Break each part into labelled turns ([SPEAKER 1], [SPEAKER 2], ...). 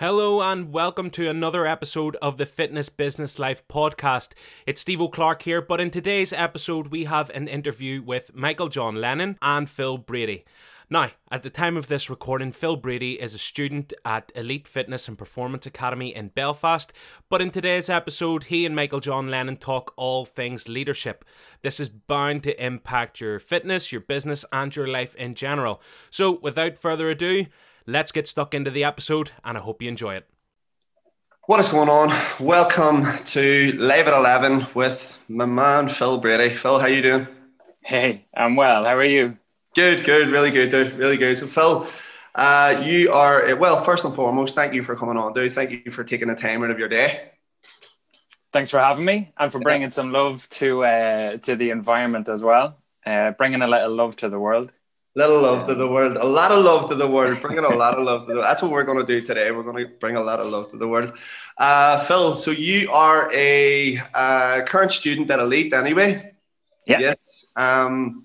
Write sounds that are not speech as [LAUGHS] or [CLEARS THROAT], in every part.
[SPEAKER 1] Hello and welcome to another episode of the Fitness Business Life podcast. It's Steve O'Clark here, but in today's episode we have an interview with Michael John Lennon and Phil Brady. Now, at the time of this recording, Phil Brady is a student at Elite Fitness and Performance Academy in Belfast, but in today's episode, he and Michael John Lennon talk all things leadership. This is bound to impact your fitness, your business, and your life in general. So, without further ado, let's get stuck into the episode and I hope you enjoy it.
[SPEAKER 2] What is going on? Welcome to Live at 11 with my man Phil Brady. Phil, how you doing?
[SPEAKER 3] Hey, I'm well. How are you?
[SPEAKER 2] Good, good, really good, dude, really good. So, Phil, uh, you are well. First and foremost, thank you for coming on, dude. Thank you for taking the time out of your day.
[SPEAKER 3] Thanks for having me and for bringing some love to uh, to the environment as well. Uh, bringing a little love to the world.
[SPEAKER 2] Little love to the world, a lot of love to the world, bringing a lot of love to the That's what we're going to do today. We're going to bring a lot of love to the world. Uh, Phil, so you are a uh, current student at Elite anyway?
[SPEAKER 3] Yeah.
[SPEAKER 2] Yes. Um,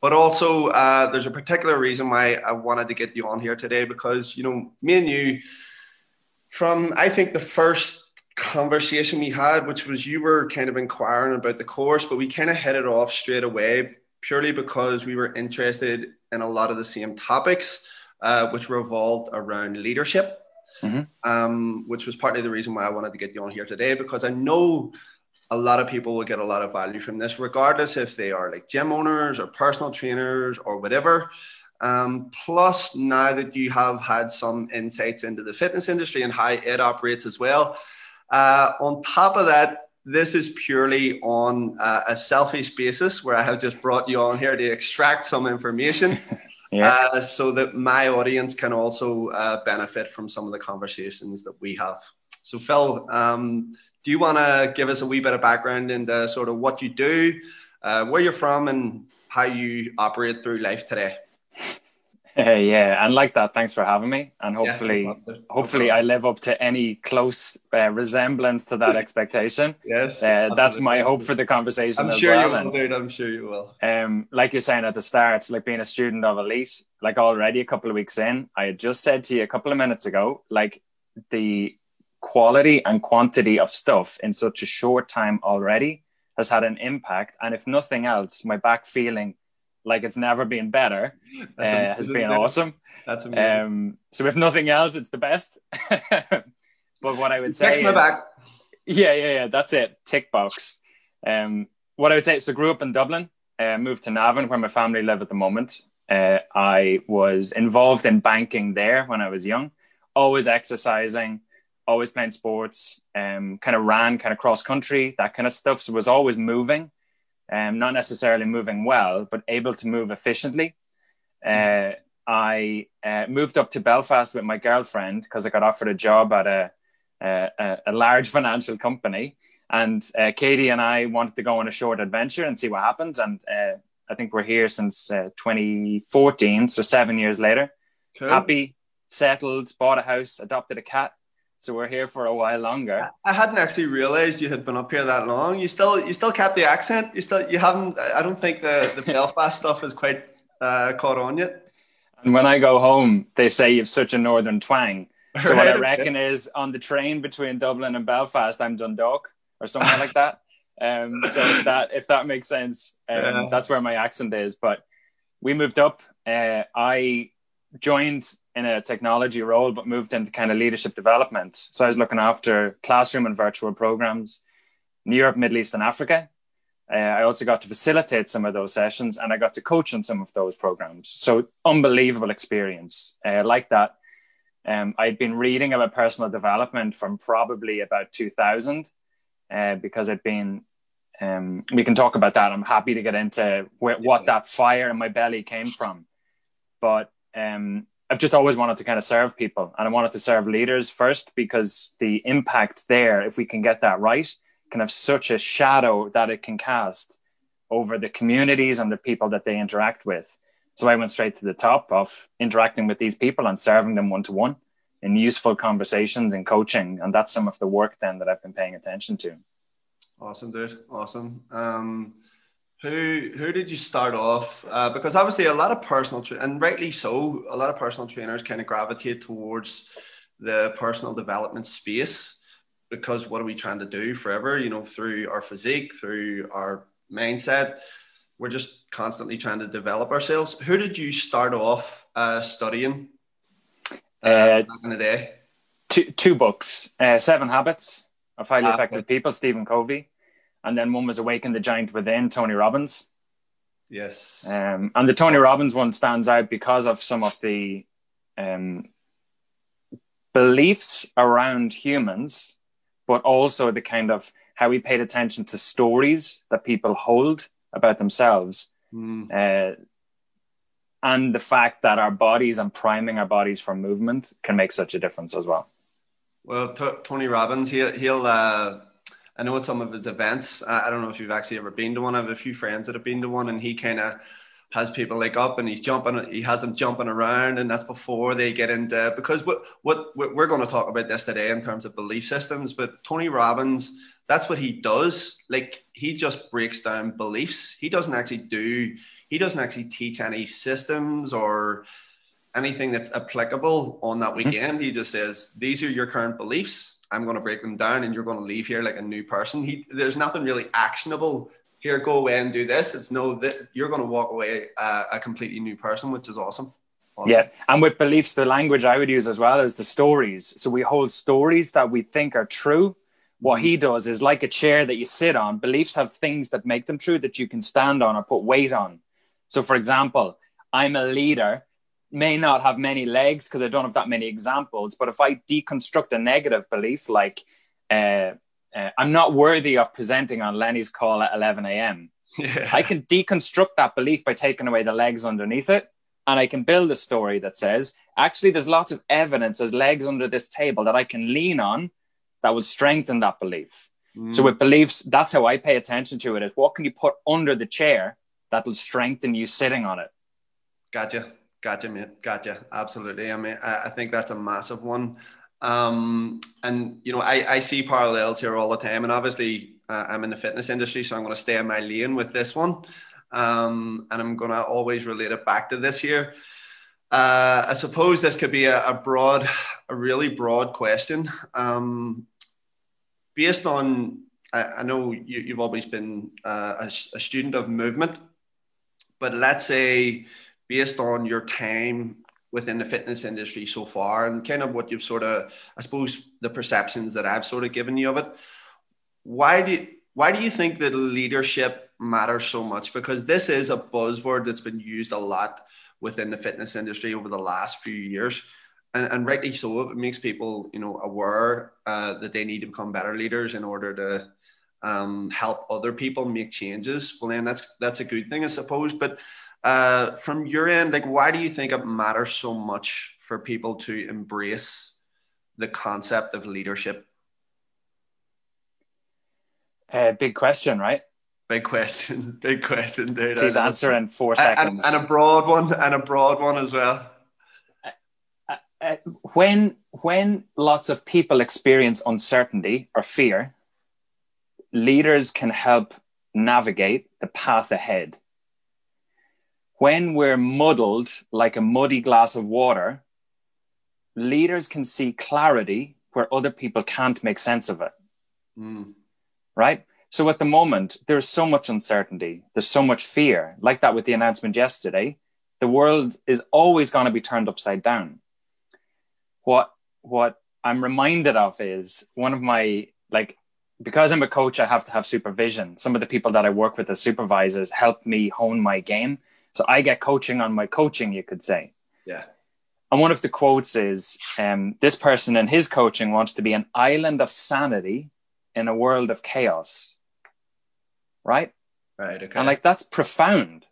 [SPEAKER 2] but also, uh, there's a particular reason why I wanted to get you on here today because, you know, me and you, from I think the first conversation we had, which was you were kind of inquiring about the course, but we kind of hit it off straight away purely because we were interested in a lot of the same topics, uh, which revolved around leadership, mm-hmm. um, which was partly the reason why I wanted to get you on here today, because I know a lot of people will get a lot of value from this, regardless if they are like gym owners or personal trainers or whatever. Um, plus, now that you have had some insights into the fitness industry and how it operates as well, uh, on top of that, this is purely on uh, a selfish basis where I have just brought you on here to extract some information [LAUGHS] yeah. uh, so that my audience can also uh, benefit from some of the conversations that we have. So, Phil, um, do you want to give us a wee bit of background into sort of what you do, uh, where you're from, and how you operate through life today? [LAUGHS]
[SPEAKER 3] yeah, and like that, thanks for having me. And hopefully, yeah, hopefully, I live up to any close uh, resemblance to that [LAUGHS] expectation.
[SPEAKER 2] yes,
[SPEAKER 3] uh, that's my hope for the conversation.
[SPEAKER 2] I'm sure
[SPEAKER 3] well.
[SPEAKER 2] you will, dude. I'm sure you will.
[SPEAKER 3] Um, like you're saying at the start, like being a student of Elite, like already a couple of weeks in, I had just said to you a couple of minutes ago, like the quality and quantity of stuff in such a short time already has had an impact. And if nothing else, my back feeling like it's never been better uh, has been awesome.
[SPEAKER 2] That's amazing. Um,
[SPEAKER 3] so if nothing else, it's the best. [LAUGHS] but what I would say
[SPEAKER 2] is, back.
[SPEAKER 3] yeah, yeah, yeah, that's it. Tick box. Um, what I would say, so grew up in Dublin, uh, moved to Navan where my family live at the moment. Uh, I was involved in banking there when I was young, always exercising, always playing sports, um, kind of ran kind of cross country, that kind of stuff. So was always moving um, not necessarily moving well, but able to move efficiently. Uh, I uh, moved up to Belfast with my girlfriend because I got offered a job at a, a, a large [LAUGHS] financial company. And uh, Katie and I wanted to go on a short adventure and see what happens. And uh, I think we're here since uh, 2014, so seven years later. Cool. Happy, settled, bought a house, adopted a cat, so we're here for a while longer.
[SPEAKER 2] I hadn't actually realized you had been up here that long. You still you still kept the accent. You still you haven't. I don't think the the Belfast stuff is quite uh, caught on yet.
[SPEAKER 3] And when I go home, they say you've such a northern twang. So right, what I reckon is on the train between Dublin and Belfast, I'm Dundalk or something like that. [LAUGHS] Um, so if that if that makes sense, um, yeah. that's where my accent is. But we moved up. Uh, I joined in a technology role, but moved into kind of leadership development. So I was looking after classroom and virtual programs in Europe, Middle East, and Africa. Uh, I also got to facilitate some of those sessions and I got to coach on some of those programs. So unbelievable experience uh, like that. Um, I'd been reading about personal development from probably about 2000 uh, because I'd been, um, we can talk about that. I'm happy to get into wh- what that fire in my belly came from. But um, I've just always wanted to kind of serve people and I wanted to serve leaders first because the impact there, if we can get that right, can have such a shadow that it can cast over the communities and the people that they interact with. So I went straight to the top of interacting with these people and serving them one to one in useful conversations and coaching. And that's some of the work then that I've been paying attention to.
[SPEAKER 2] Awesome, dude. Awesome. Um, who who did you start off? Uh, because obviously a lot of personal tra- and rightly so, a lot of personal trainers kind of gravitate towards the personal development space because what are we trying to do forever? You know, through our physique, through our mindset, we're just constantly trying to develop ourselves. Who did you start off uh, studying uh, back in the day?
[SPEAKER 3] Two, two books uh, Seven Habits of Highly ah, Effective People, Stephen Covey. And then one was Awaken the Giant Within, Tony Robbins.
[SPEAKER 2] Yes.
[SPEAKER 3] Um, and the Tony Robbins one stands out because of some of the um, beliefs around humans, but also the kind of how we paid attention to stories that people hold about themselves. Mm. Uh, and the fact that our bodies and priming our bodies for movement can make such a difference as well.
[SPEAKER 2] Well, t- Tony Robbins, he'll, he'll uh, I know at some of his events, I don't know if you've actually ever been to one. I have a few friends that have been to one, and he kind of has people like up and he's jumping he has them jumping around and that's before they get into because what what we're going to talk about this today in terms of belief systems but tony robbins that's what he does. Like he just breaks down beliefs. He doesn't actually do he doesn't actually teach any systems or anything that's applicable on that mm-hmm. weekend. He just says these are your current beliefs i'm going to break them down and you're going to leave here like a new person he there's nothing really actionable here, go away and do this. It's no that you're going to walk away uh, a completely new person, which is awesome. awesome.
[SPEAKER 3] Yeah, and with beliefs, the language I would use as well is the stories. So we hold stories that we think are true. What he does is like a chair that you sit on. Beliefs have things that make them true that you can stand on or put weight on. So, for example, I'm a leader may not have many legs because I don't have that many examples. But if I deconstruct a negative belief like uh, uh, I'm not worthy of presenting on Lenny's call at 11 a.m. Yeah. I can deconstruct that belief by taking away the legs underneath it. And I can build a story that says, actually, there's lots of evidence, there's legs under this table that I can lean on that will strengthen that belief. Mm. So with beliefs, that's how I pay attention to it is what can you put under the chair that'll strengthen you sitting on it?
[SPEAKER 2] Gotcha. Gotcha, mate. Gotcha. Absolutely. I mean, I, I think that's a massive one. Um, and you know, I, I see parallels here all the time, and obviously uh, I'm in the fitness industry, so I'm going to stay in my lane with this one, um, and I'm going to always relate it back to this here. Uh, I suppose this could be a, a broad, a really broad question. Um, based on, I, I know you, have always been uh, a, a student of movement, but let's say based on your time within the fitness industry so far and kind of what you've sort of i suppose the perceptions that i've sort of given you of it why do you, why do you think that leadership matters so much? Because this is a buzzword that's been used a lot within the fitness industry over the last few years. And, and rightly so it makes people you know aware uh, that they need to become better leaders in order to um, help other people make changes. Well then that's that's a good thing i suppose. But uh, from your end, like, why do you think it matters so much for people to embrace the concept of leadership?
[SPEAKER 3] Uh, big question, right?
[SPEAKER 2] Big question. [LAUGHS] Big question, dude.
[SPEAKER 3] Please answer in four seconds.
[SPEAKER 2] And, and, a broad one, and a broad one as well.
[SPEAKER 3] Uh, uh, when when lots of people experience uncertainty or fear, leaders can help navigate the path ahead when we're muddled like a muddy glass of water, leaders can see clarity where other people can't make sense of it. Mm. Right? So at the moment, there's so much uncertainty, there's so much fear, like that with the announcement yesterday. The world is always going to be turned upside down. What what I'm reminded of is one of my like because I'm a coach, I have to have supervision. Some of the people that I work with as supervisors help me hone my game. So I get coaching on my coaching, you could say.
[SPEAKER 2] Yeah.
[SPEAKER 3] And one of the quotes is um, this person in his coaching wants to be an island of sanity in a world of chaos. Right?
[SPEAKER 2] Right. Okay.
[SPEAKER 3] And like that's profound.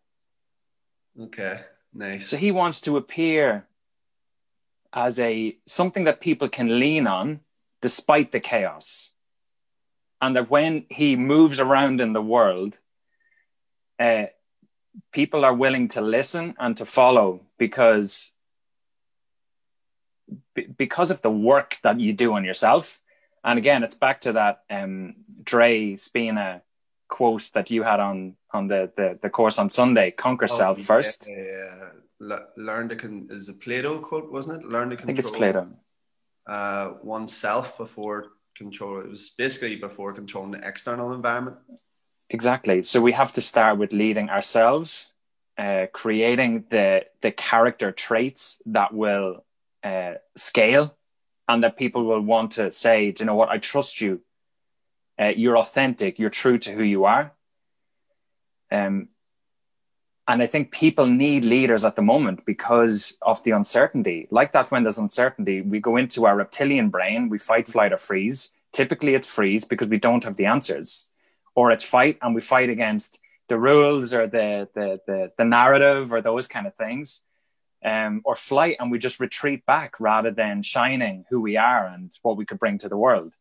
[SPEAKER 2] Okay. Nice.
[SPEAKER 3] So he wants to appear as a something that people can lean on despite the chaos. And that when he moves around in the world, uh, people are willing to listen and to follow because because of the work that you do on yourself. And again, it's back to that um, Dre Spina quote that you had on on the the, the course on Sunday. Conquer oh, self first.
[SPEAKER 2] Yeah, learn to con- is a Plato quote, wasn't it? Learn to control.
[SPEAKER 3] I think it's Plato.
[SPEAKER 2] uh, oneself before control. It was basically before controlling the external environment.
[SPEAKER 3] Exactly. So we have to start with leading ourselves, uh, creating the the character traits that will uh, scale, and that people will want to say, "Do you know what? I trust you. Uh, you're authentic. You're true to who you are." Um, and I think people need leaders at the moment because of the uncertainty. Like that, when there's uncertainty, we go into our reptilian brain, we fight, flight, or freeze. Typically, it's freeze because we don't have the answers, or it's fight and we fight against the rules or the the the, the narrative or those kind of things, um, or flight and we just retreat back rather than shining who we are and what we could bring to the world.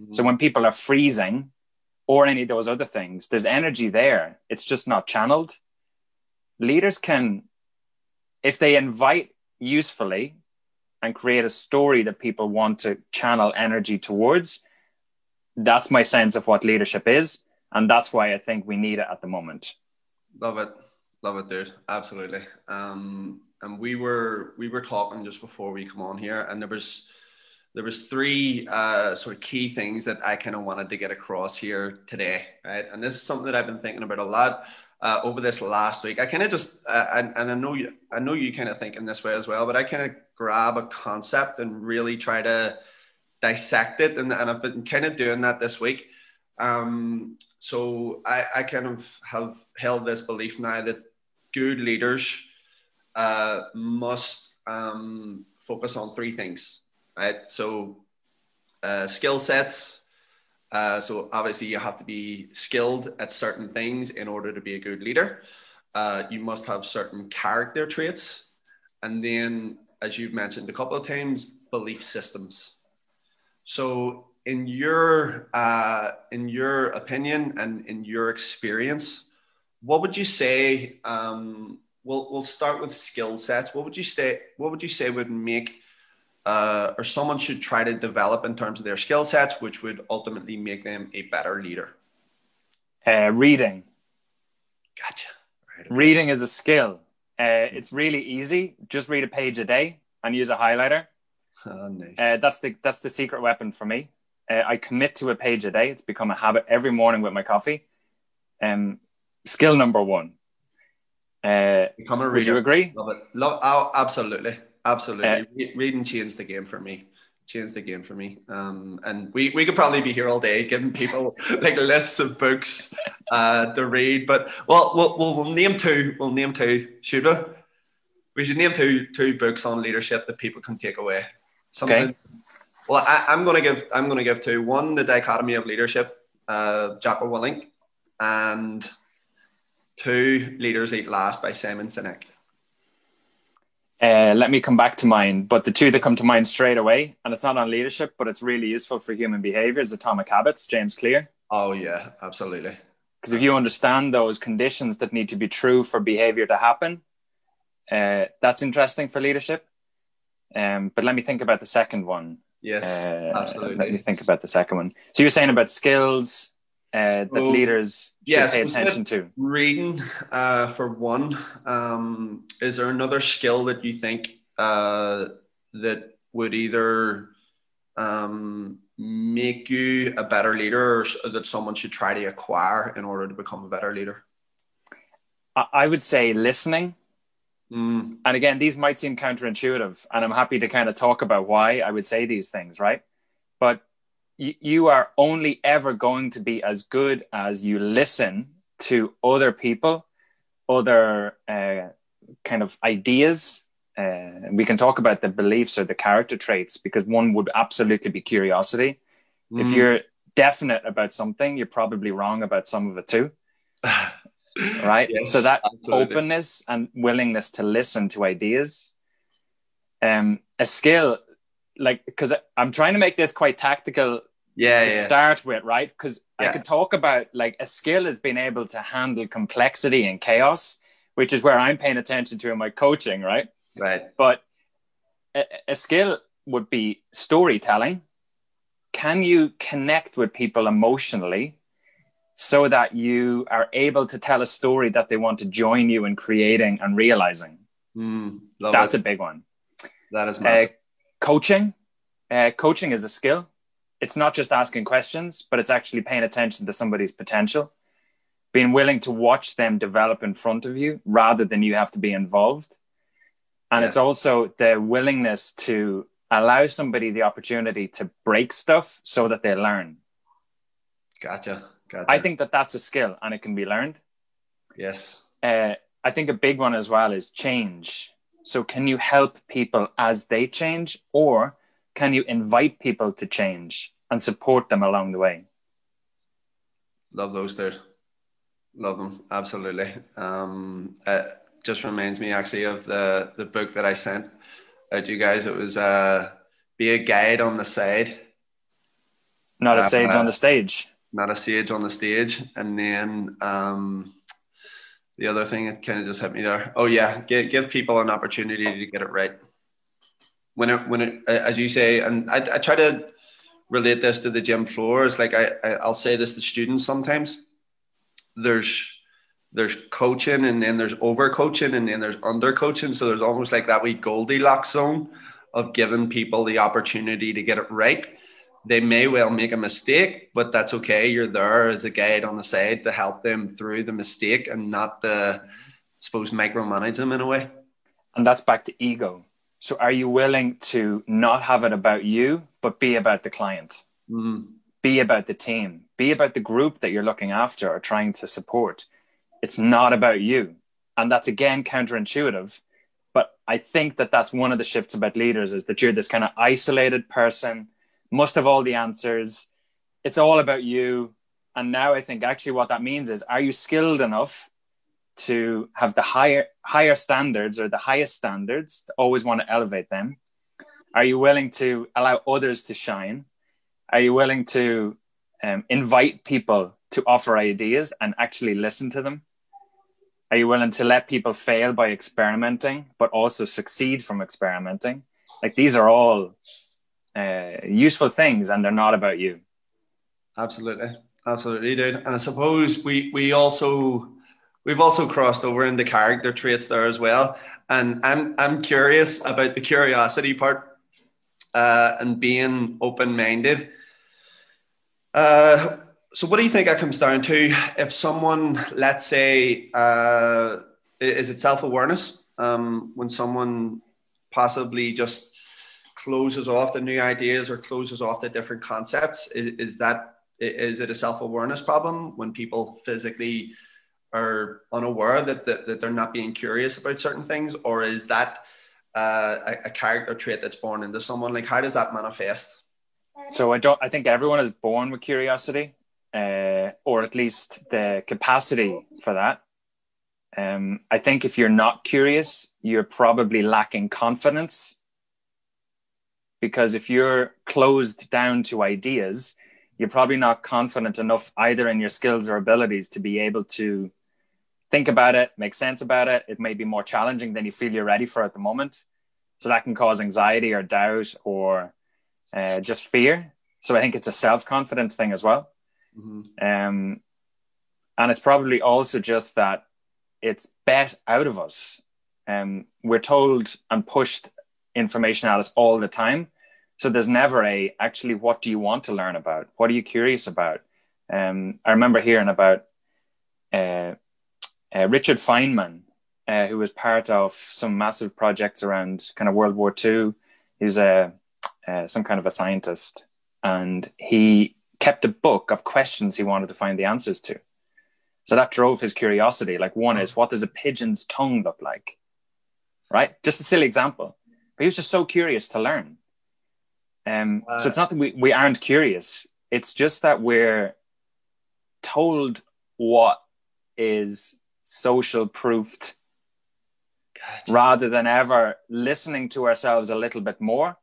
[SPEAKER 3] Mm-hmm. So when people are freezing, or any of those other things, there's energy there. It's just not channeled leaders can, if they invite usefully and create a story that people want to channel energy towards, that's my sense of what leadership is. And that's why I think we need it at the moment.
[SPEAKER 2] Love it. Love it, dude. Absolutely. Um, and we were we were talking just before we come on here, and there was there was three uh, sort of key things that I kind of wanted to get across here today, right? And this is something that I've been thinking about a lot uh, over this last week. I kind of just, uh, and, and I know you, I know you kind of think in this way as well, but I kind of grab a concept and really try to dissect it, and, and I've been kind of doing that this week. Um, so I, I kind of have held this belief now that good leaders uh, must um, focus on three things, right? So uh, skill sets, uh, so obviously you have to be skilled at certain things in order to be a good leader. Uh, you must have certain character traits, and then, as you've mentioned a couple of times, belief systems. So, in your uh, in your opinion and in your experience, what would you say? Um, we'll we'll start with skill sets. What would you say? What would you say would make uh, or someone should try to develop in terms of their skill sets, which would ultimately make them a better leader?
[SPEAKER 3] Uh, reading.
[SPEAKER 2] Gotcha.
[SPEAKER 3] Right. Reading is a skill. Uh, it's really easy. Just read a page a day and use a highlighter. [LAUGHS]
[SPEAKER 2] Oh, nice.
[SPEAKER 3] uh, that's the that's the secret weapon for me. Uh, I commit to a page a day. It's become a habit every morning with my coffee. Um, skill number one. Uh, Become a reader. Would you agree?
[SPEAKER 2] Love it. Love. Oh, absolutely. Absolutely, uh, reading changed the game for me. Changed the game for me. Um, and we, we could probably be here all day giving people [LAUGHS] like lists of books uh, to read. But well, we'll, we'll, we'll name two. We'll name two. Should we? We should name two two books on leadership that people can take away.
[SPEAKER 3] Something. Okay.
[SPEAKER 2] Well, I, am gonna give I'm gonna give two. One, the dichotomy of leadership, uh, Jocko Willink, and two, Leaders Eat Last by Simon Sinek.
[SPEAKER 3] Uh, let me come back to mine. But the two that come to mind straight away, and it's not on leadership, but it's really useful for human behavior, is Atomic Habits, James Clear.
[SPEAKER 2] Oh, yeah, absolutely.
[SPEAKER 3] Because if you understand those conditions that need to be true for behavior to happen, uh, that's interesting for leadership. Um, but let me think about the second one.
[SPEAKER 2] Yes, uh, absolutely.
[SPEAKER 3] Let me think about the second one. So you're saying about skills, uh, that leaders should yes, pay attention to?
[SPEAKER 2] Reading, uh, for one. Um, is there another skill that you think uh, that would either um, make you a better leader or that someone should try to acquire in order to become a better leader?
[SPEAKER 3] I would say listening.
[SPEAKER 2] Mm.
[SPEAKER 3] And again, these might seem counterintuitive, and I'm happy to kind of talk about why I would say these things, right? But you are only ever going to be as good as you listen to other people, other uh, kind of ideas. Uh, we can talk about the beliefs or the character traits because one would absolutely be curiosity. Mm. If you're definite about something, you're probably wrong about some of it too. [SIGHS] [SIGHS] right? Yes, so that absolutely. openness and willingness to listen to ideas, um, a skill like because I'm trying to make this quite tactical
[SPEAKER 2] yeah,
[SPEAKER 3] to
[SPEAKER 2] yeah.
[SPEAKER 3] start with, right? Because yeah. I could talk about like a skill is being able to handle complexity and chaos, which is where I'm paying attention to in my coaching, right?
[SPEAKER 2] Right.
[SPEAKER 3] But a, a skill would be storytelling. Can you connect with people emotionally so that you are able to tell a story that they want to join you in creating and realizing?
[SPEAKER 2] Mm,
[SPEAKER 3] That's it. a big one.
[SPEAKER 2] That is massive. Uh,
[SPEAKER 3] coaching uh, coaching is a skill. It's not just asking questions, but it's actually paying attention to somebody's potential, being willing to watch them develop in front of you rather than you have to be involved. And it's also the willingness to allow somebody the opportunity to break stuff so that they learn.
[SPEAKER 2] Gotcha. Gotcha.
[SPEAKER 3] I think that that's a skill and it can be learned.
[SPEAKER 2] Yes.
[SPEAKER 3] Uh, I think a big one as well is change. So, can you help people as they change, or can you invite people to change and support them along the way?
[SPEAKER 2] Love those, dude. Love them absolutely. Um, it just reminds me actually of the the book that I sent out to you guys. It was uh, "Be a Guide on the Side."
[SPEAKER 3] Not a sage uh, on the stage.
[SPEAKER 2] Not a sage on the stage, and then um, the other thing that kind of just hit me there. Oh yeah, give, give people an opportunity to get it right. When it when it as you say, and I, I try to relate this to the gym floor. It's like I, I I'll say this to students sometimes. There's there's coaching and then there's over coaching and then there's under coaching. So there's almost like that wee Goldilocks zone of giving people the opportunity to get it right they may well make a mistake, but that's okay. You're there as a guide on the side to help them through the mistake and not the, I suppose, micromanage them in a way.
[SPEAKER 3] And that's back to ego. So are you willing to not have it about you, but be about the client?
[SPEAKER 2] Mm.
[SPEAKER 3] Be about the team, be about the group that you're looking after or trying to support. It's not about you. And that's again counterintuitive. But I think that that's one of the shifts about leaders is that you're this kind of isolated person must have all the answers. It's all about you. And now I think actually what that means is are you skilled enough to have the higher higher standards or the highest standards to always want to elevate them? Are you willing to allow others to shine? Are you willing to um, invite people to offer ideas and actually listen to them? Are you willing to let people fail by experimenting, but also succeed from experimenting? Like these are all uh, useful things and they're not about you.
[SPEAKER 2] Absolutely. Absolutely, dude. And I suppose we we also we've also crossed over into character traits there as well. And I'm I'm curious about the curiosity part uh, and being open minded. Uh, so, what do you think that comes down to? If someone, let's say, uh, is it self awareness? Um, when someone possibly just closes off the new ideas or closes off the different concepts? Is, is that is it a self-awareness problem when people physically are unaware that, that, that they're not being curious about certain things? Or is that uh, a, a character trait that's born into someone? Like how does that manifest?
[SPEAKER 3] So i don't i think everyone is born with curiosity uh, or at least the capacity for that. Um, i think if you're not curious you're probably lacking confidence because if you're closed down to ideas, you're probably not confident enough either in your skills or abilities to be able to think about it, make sense about it. It may be more challenging than you feel you're ready for at the moment. So that can cause anxiety or doubt or uh, just fear. So I think it's a self confidence thing as well.
[SPEAKER 2] Mm-hmm.
[SPEAKER 3] Um, and it's probably also just that it's bet out of us. Um, we're told and pushed information at us all the time. So there's never a actually what do you want to learn about? What are you curious about? Um, I remember hearing about uh, uh, Richard Feynman, uh, who was part of some massive projects around kind of World War II. He's a uh, some kind of a scientist, and he kept a book of questions he wanted to find the answers to. So that drove his curiosity. Like one is, what does a pigeon's tongue look like? Right? Just a silly example. But he was just so curious to learn. Um, so it's not that we, we aren't curious. It's just that we're told what is social proofed gotcha. rather than ever listening to ourselves a little bit more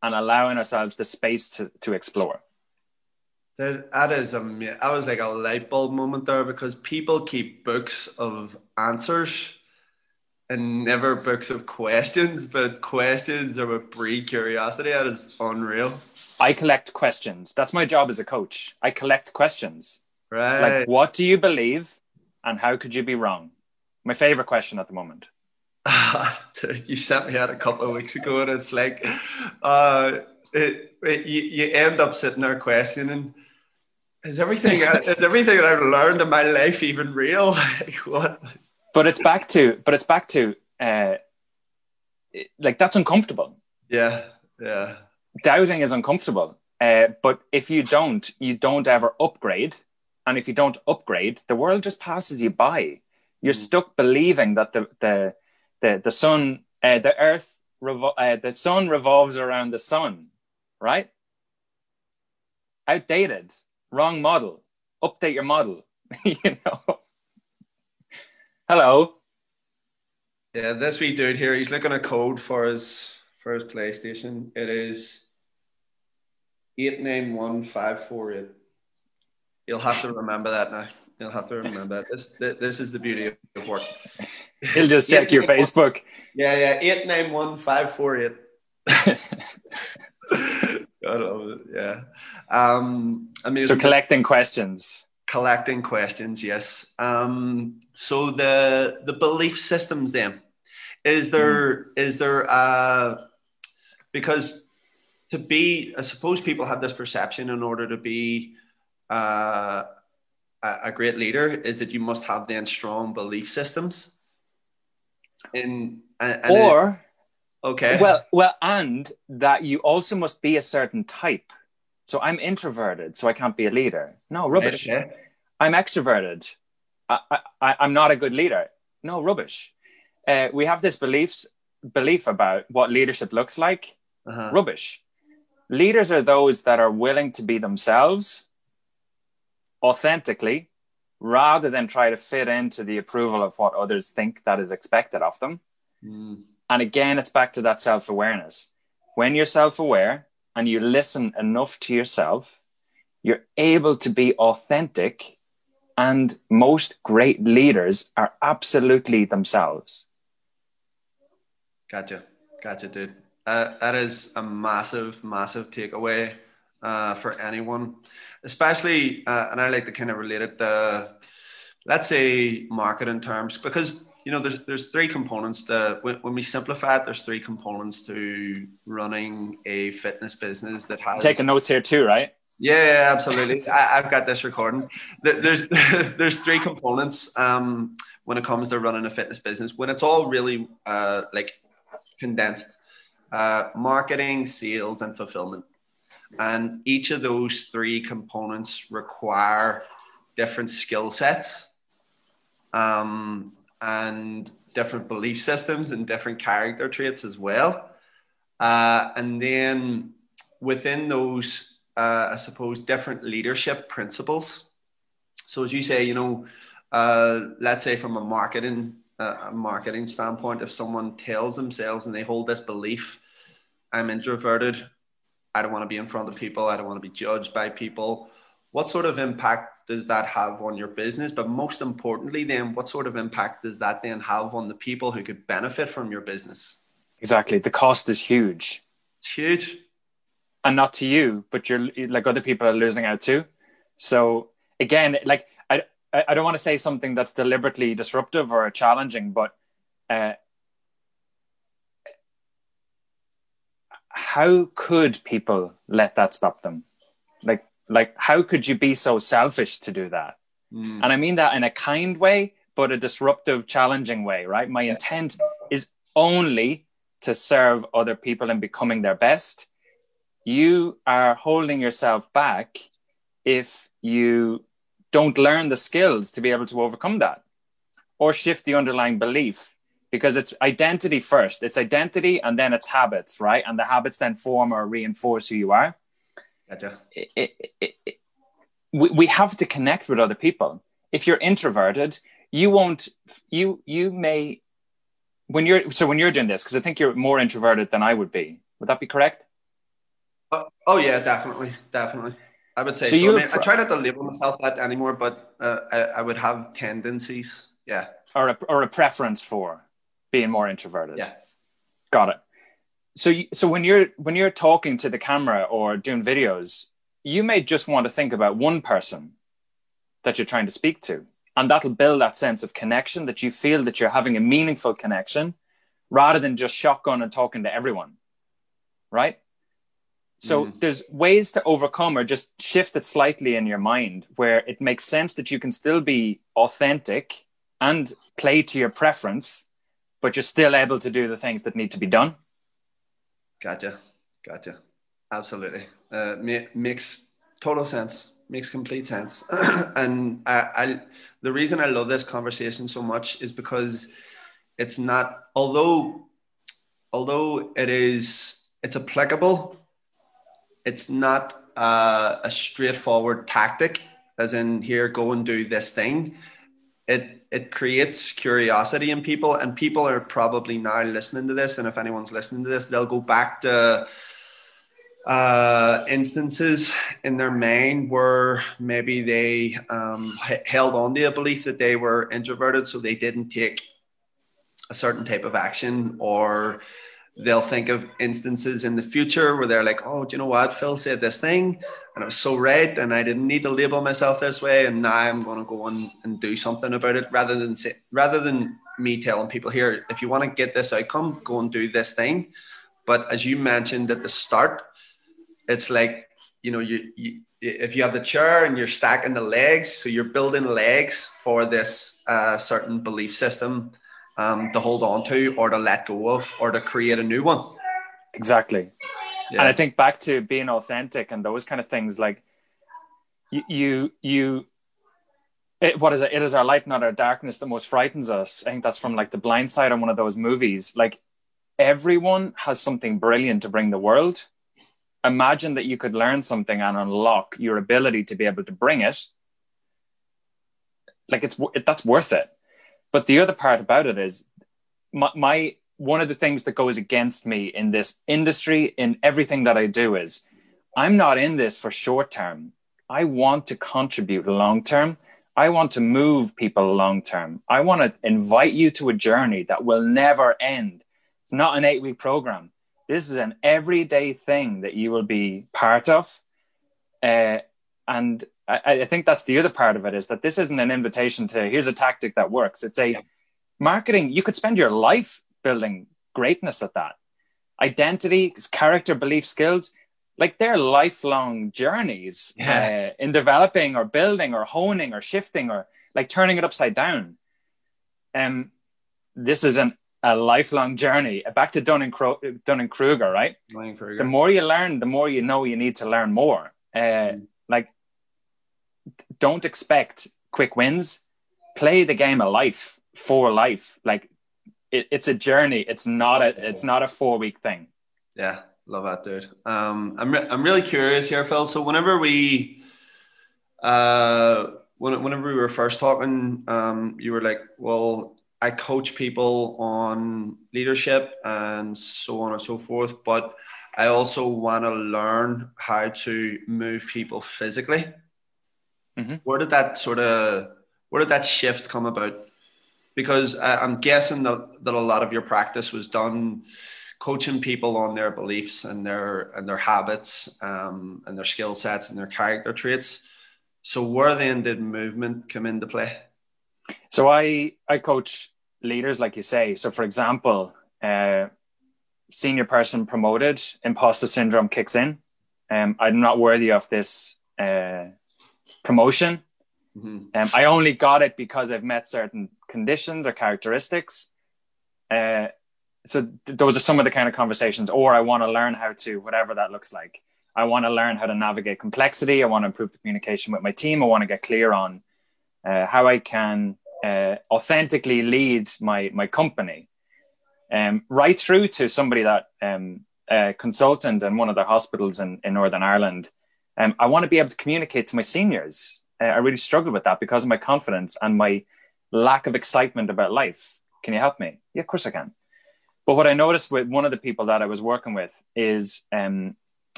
[SPEAKER 3] and allowing ourselves the space to, to explore.
[SPEAKER 2] That, that is a that was like a light bulb moment there because people keep books of answers and never books of questions, but questions are a breed curiosity. That is unreal.
[SPEAKER 3] I collect questions. That's my job as a coach. I collect questions.
[SPEAKER 2] Right.
[SPEAKER 3] Like, what do you believe and how could you be wrong? My favorite question at the moment. [LAUGHS]
[SPEAKER 2] you sent me that a couple of weeks ago, and it's like, uh, it, it, you, you end up sitting there questioning, is everything is [LAUGHS] everything that I've learned in my life even real? [LAUGHS] like, what?
[SPEAKER 3] But it's back to, but it's back to, uh, like that's uncomfortable.
[SPEAKER 2] Yeah, yeah.
[SPEAKER 3] Doubting is uncomfortable, uh, but if you don't, you don't ever upgrade, and if you don't upgrade, the world just passes you by. You're mm. stuck believing that the the the the sun, uh, the earth, revol- uh, the sun revolves around the sun, right? Outdated, wrong model. Update your model. [LAUGHS] you know. Hello.
[SPEAKER 2] Yeah, this wee dude here, he's looking at code for his for his PlayStation. It is eight nine one five four eight. You'll have to remember that now. You'll have to remember that. This this is the beauty of work. [LAUGHS]
[SPEAKER 3] He'll just check your Facebook.
[SPEAKER 2] Yeah, yeah. Eight nine one five four eight. [LAUGHS] [LAUGHS] I love it. Yeah. Um, I mean,
[SPEAKER 3] so collecting questions.
[SPEAKER 2] Collecting questions, yes. Um, so the the belief systems then is there mm. is there uh because to be I suppose people have this perception in order to be uh, a, great leader is that you must have then strong belief systems in and, and
[SPEAKER 3] or
[SPEAKER 2] it, okay
[SPEAKER 3] well well and that you also must be a certain type so i'm introverted so i can't be a leader no rubbish okay. I'm extroverted I, I, i'm not a good leader no rubbish uh, we have this beliefs belief about what leadership looks like uh-huh. rubbish leaders are those that are willing to be themselves authentically rather than try to fit into the approval of what others think that is expected of them. Mm. And again, it's back to that self awareness. When you're self aware and you listen enough to yourself, you're able to be authentic. And most great leaders are absolutely themselves.
[SPEAKER 2] Gotcha. Gotcha, dude. Uh, that is a massive, massive takeaway uh, for anyone, especially, uh, and I like to kind of relate it to, let's say, marketing terms, because you know there's there's three components. To, when, when we simplify it, there's three components to running a fitness business that has.
[SPEAKER 3] Taking notes here too, right?
[SPEAKER 2] Yeah, absolutely. I, have got this recording. There's [LAUGHS] there's three components um, when it comes to running a fitness business. When it's all really uh, like condensed, uh, marketing, sales, and fulfillment. And each of those three components require different skill sets um, and different belief systems and different character traits as well. Uh, and then within those, uh, I suppose, different leadership principles. So, as you say, you know, uh, let's say from a marketing uh, a marketing standpoint, if someone tells themselves and they hold this belief, I'm introverted, I don't want to be in front of people. I don't want to be judged by people. What sort of impact does that have on your business? But most importantly, then, what sort of impact does that then have on the people who could benefit from your business?
[SPEAKER 3] Exactly. The cost is huge.
[SPEAKER 2] It's huge.
[SPEAKER 3] And not to you, but you're like other people are losing out too. So again, like I, I don't want to say something that's deliberately disruptive or challenging, but uh, how could people let that stop them? Like, like how could you be so selfish to do that? Mm. And I mean that in a kind way, but a disruptive, challenging way, right? My intent is only to serve other people and becoming their best. You are holding yourself back if you don't learn the skills to be able to overcome that or shift the underlying belief because it's identity first. It's identity and then it's habits, right? And the habits then form or reinforce who you are.
[SPEAKER 2] Gotcha.
[SPEAKER 3] It, it, it, we, we have to connect with other people. If you're introverted, you won't, you, you may, when you're, so when you're doing this, because I think you're more introverted than I would be. Would that be correct?
[SPEAKER 2] Uh, oh, yeah, definitely. Definitely. I would say so. so. I, mean, I try not to label myself that anymore, but uh, I, I would have tendencies. Yeah.
[SPEAKER 3] Or a, or a preference for being more introverted.
[SPEAKER 2] Yeah.
[SPEAKER 3] Got it. So so when you're when you're talking to the camera or doing videos, you may just want to think about one person that you're trying to speak to. And that'll build that sense of connection that you feel that you're having a meaningful connection rather than just shotgun and talking to everyone. Right. So mm. there's ways to overcome or just shift it slightly in your mind where it makes sense that you can still be authentic and play to your preference, but you're still able to do the things that need to be done.
[SPEAKER 2] Gotcha. Gotcha. Absolutely. Uh, makes total sense. Makes complete sense. [CLEARS THROAT] and I, I, the reason I love this conversation so much is because it's not, although, although it is, it's applicable it's not uh, a straightforward tactic, as in here, go and do this thing. It it creates curiosity in people, and people are probably now listening to this. And if anyone's listening to this, they'll go back to uh, instances in their mind where maybe they um, held on to a belief that they were introverted, so they didn't take a certain type of action or they'll think of instances in the future where they're like, oh, do you know what? Phil said this thing and it was so right and I didn't need to label myself this way. And now I'm going to go on and do something about it rather than say, rather than me telling people here, if you want to get this outcome, go and do this thing. But as you mentioned at the start, it's like, you know, you, you if you have the chair and you're stacking the legs, so you're building legs for this uh, certain belief system um, to hold on to or to let go of or to create a new one.
[SPEAKER 3] Exactly. Yeah. And I think back to being authentic and those kind of things, like you, you, you it, what is it? It is our light, not our darkness, that most frightens us. I think that's from like the blind side on one of those movies. Like everyone has something brilliant to bring the world. Imagine that you could learn something and unlock your ability to be able to bring it. Like it's it, that's worth it. But the other part about it is my, my one of the things that goes against me in this industry, in everything that I do, is I'm not in this for short term. I want to contribute long term. I want to move people long term. I want to invite you to a journey that will never end. It's not an eight week program. This is an everyday thing that you will be part of. Uh, and I, I, think that's the other part of it is that this isn't an invitation to here's a tactic that works. It's a yeah. marketing. You could spend your life building greatness at that. Identity, character, belief, skills, like they're lifelong journeys yeah. uh, in developing or building or honing or shifting or like turning it upside down. Um, this is an, a lifelong journey. Back to Dunning Dunning Kruger, right? Dunning-Kruger. The more you learn, the more you know you need to learn more. Uh, mm. Like don't expect quick wins. Play the game of life for life. Like it, it's a journey. It's not a it's not a four week thing.
[SPEAKER 2] Yeah, love that, dude. Um, I'm re- I'm really curious here, Phil. So whenever we, uh, when, whenever we were first talking, um, you were like, well, I coach people on leadership and so on and so forth, but I also want to learn how to move people physically. Mm-hmm. Where did that sort of where did that shift come about? Because I'm guessing that, that a lot of your practice was done coaching people on their beliefs and their and their habits um, and their skill sets and their character traits. So where then did movement come into play?
[SPEAKER 3] So I I coach leaders, like you say. So for example, uh, senior person promoted, imposter syndrome kicks in. Um, I'm not worthy of this uh, promotion. Mm-hmm. Um, I only got it because I've met certain conditions or characteristics. Uh, so th- those are some of the kind of conversations. Or I want to learn how to whatever that looks like. I want to learn how to navigate complexity. I want to improve the communication with my team. I want to get clear on uh, how I can uh, authentically lead my my company. Um, right through to somebody that um, a consultant in one of the hospitals in, in Northern Ireland um, I want to be able to communicate to my seniors. Uh, I really struggle with that because of my confidence and my lack of excitement about life. Can you help me? Yeah, of course I can. But what I noticed with one of the people that I was working with is, um,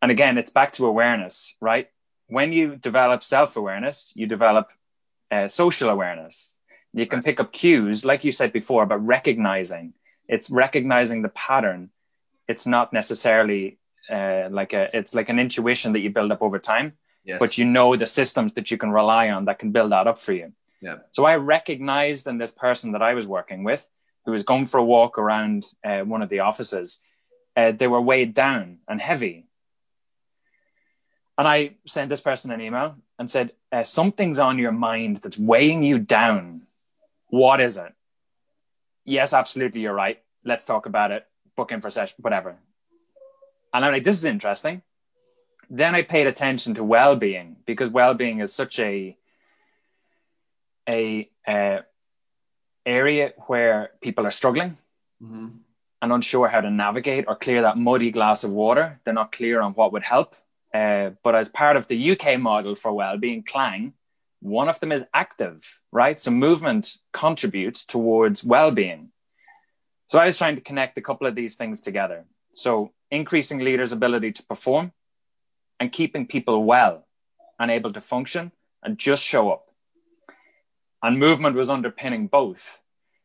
[SPEAKER 3] and again, it's back to awareness, right? When you develop self awareness, you develop uh, social awareness. You can pick up cues, like you said before, about recognizing. It's recognizing the pattern. It's not necessarily uh, like a it's like an intuition that you build up over time yes. but you know the systems that you can rely on that can build that up for you
[SPEAKER 2] yeah
[SPEAKER 3] so i recognized in this person that i was working with who was going for a walk around uh, one of the offices. Uh, they were weighed down and heavy. And I sent this person an email and said, uh, Something's on your mind that's weighing you down. What is it? Yes, absolutely, you're right. Let's talk about it. Book in for session, whatever. And I'm like, This is interesting. Then I paid attention to well being because well being is such a, a, uh, area where people are struggling mm-hmm. and unsure how to navigate or clear that muddy glass of water. They're not clear on what would help. Uh, but as part of the UK model for well-being, Clang, one of them is active, right? So movement contributes towards well-being. So I was trying to connect a couple of these things together. So increasing leaders' ability to perform and keeping people well and able to function and just show up and movement was underpinning both.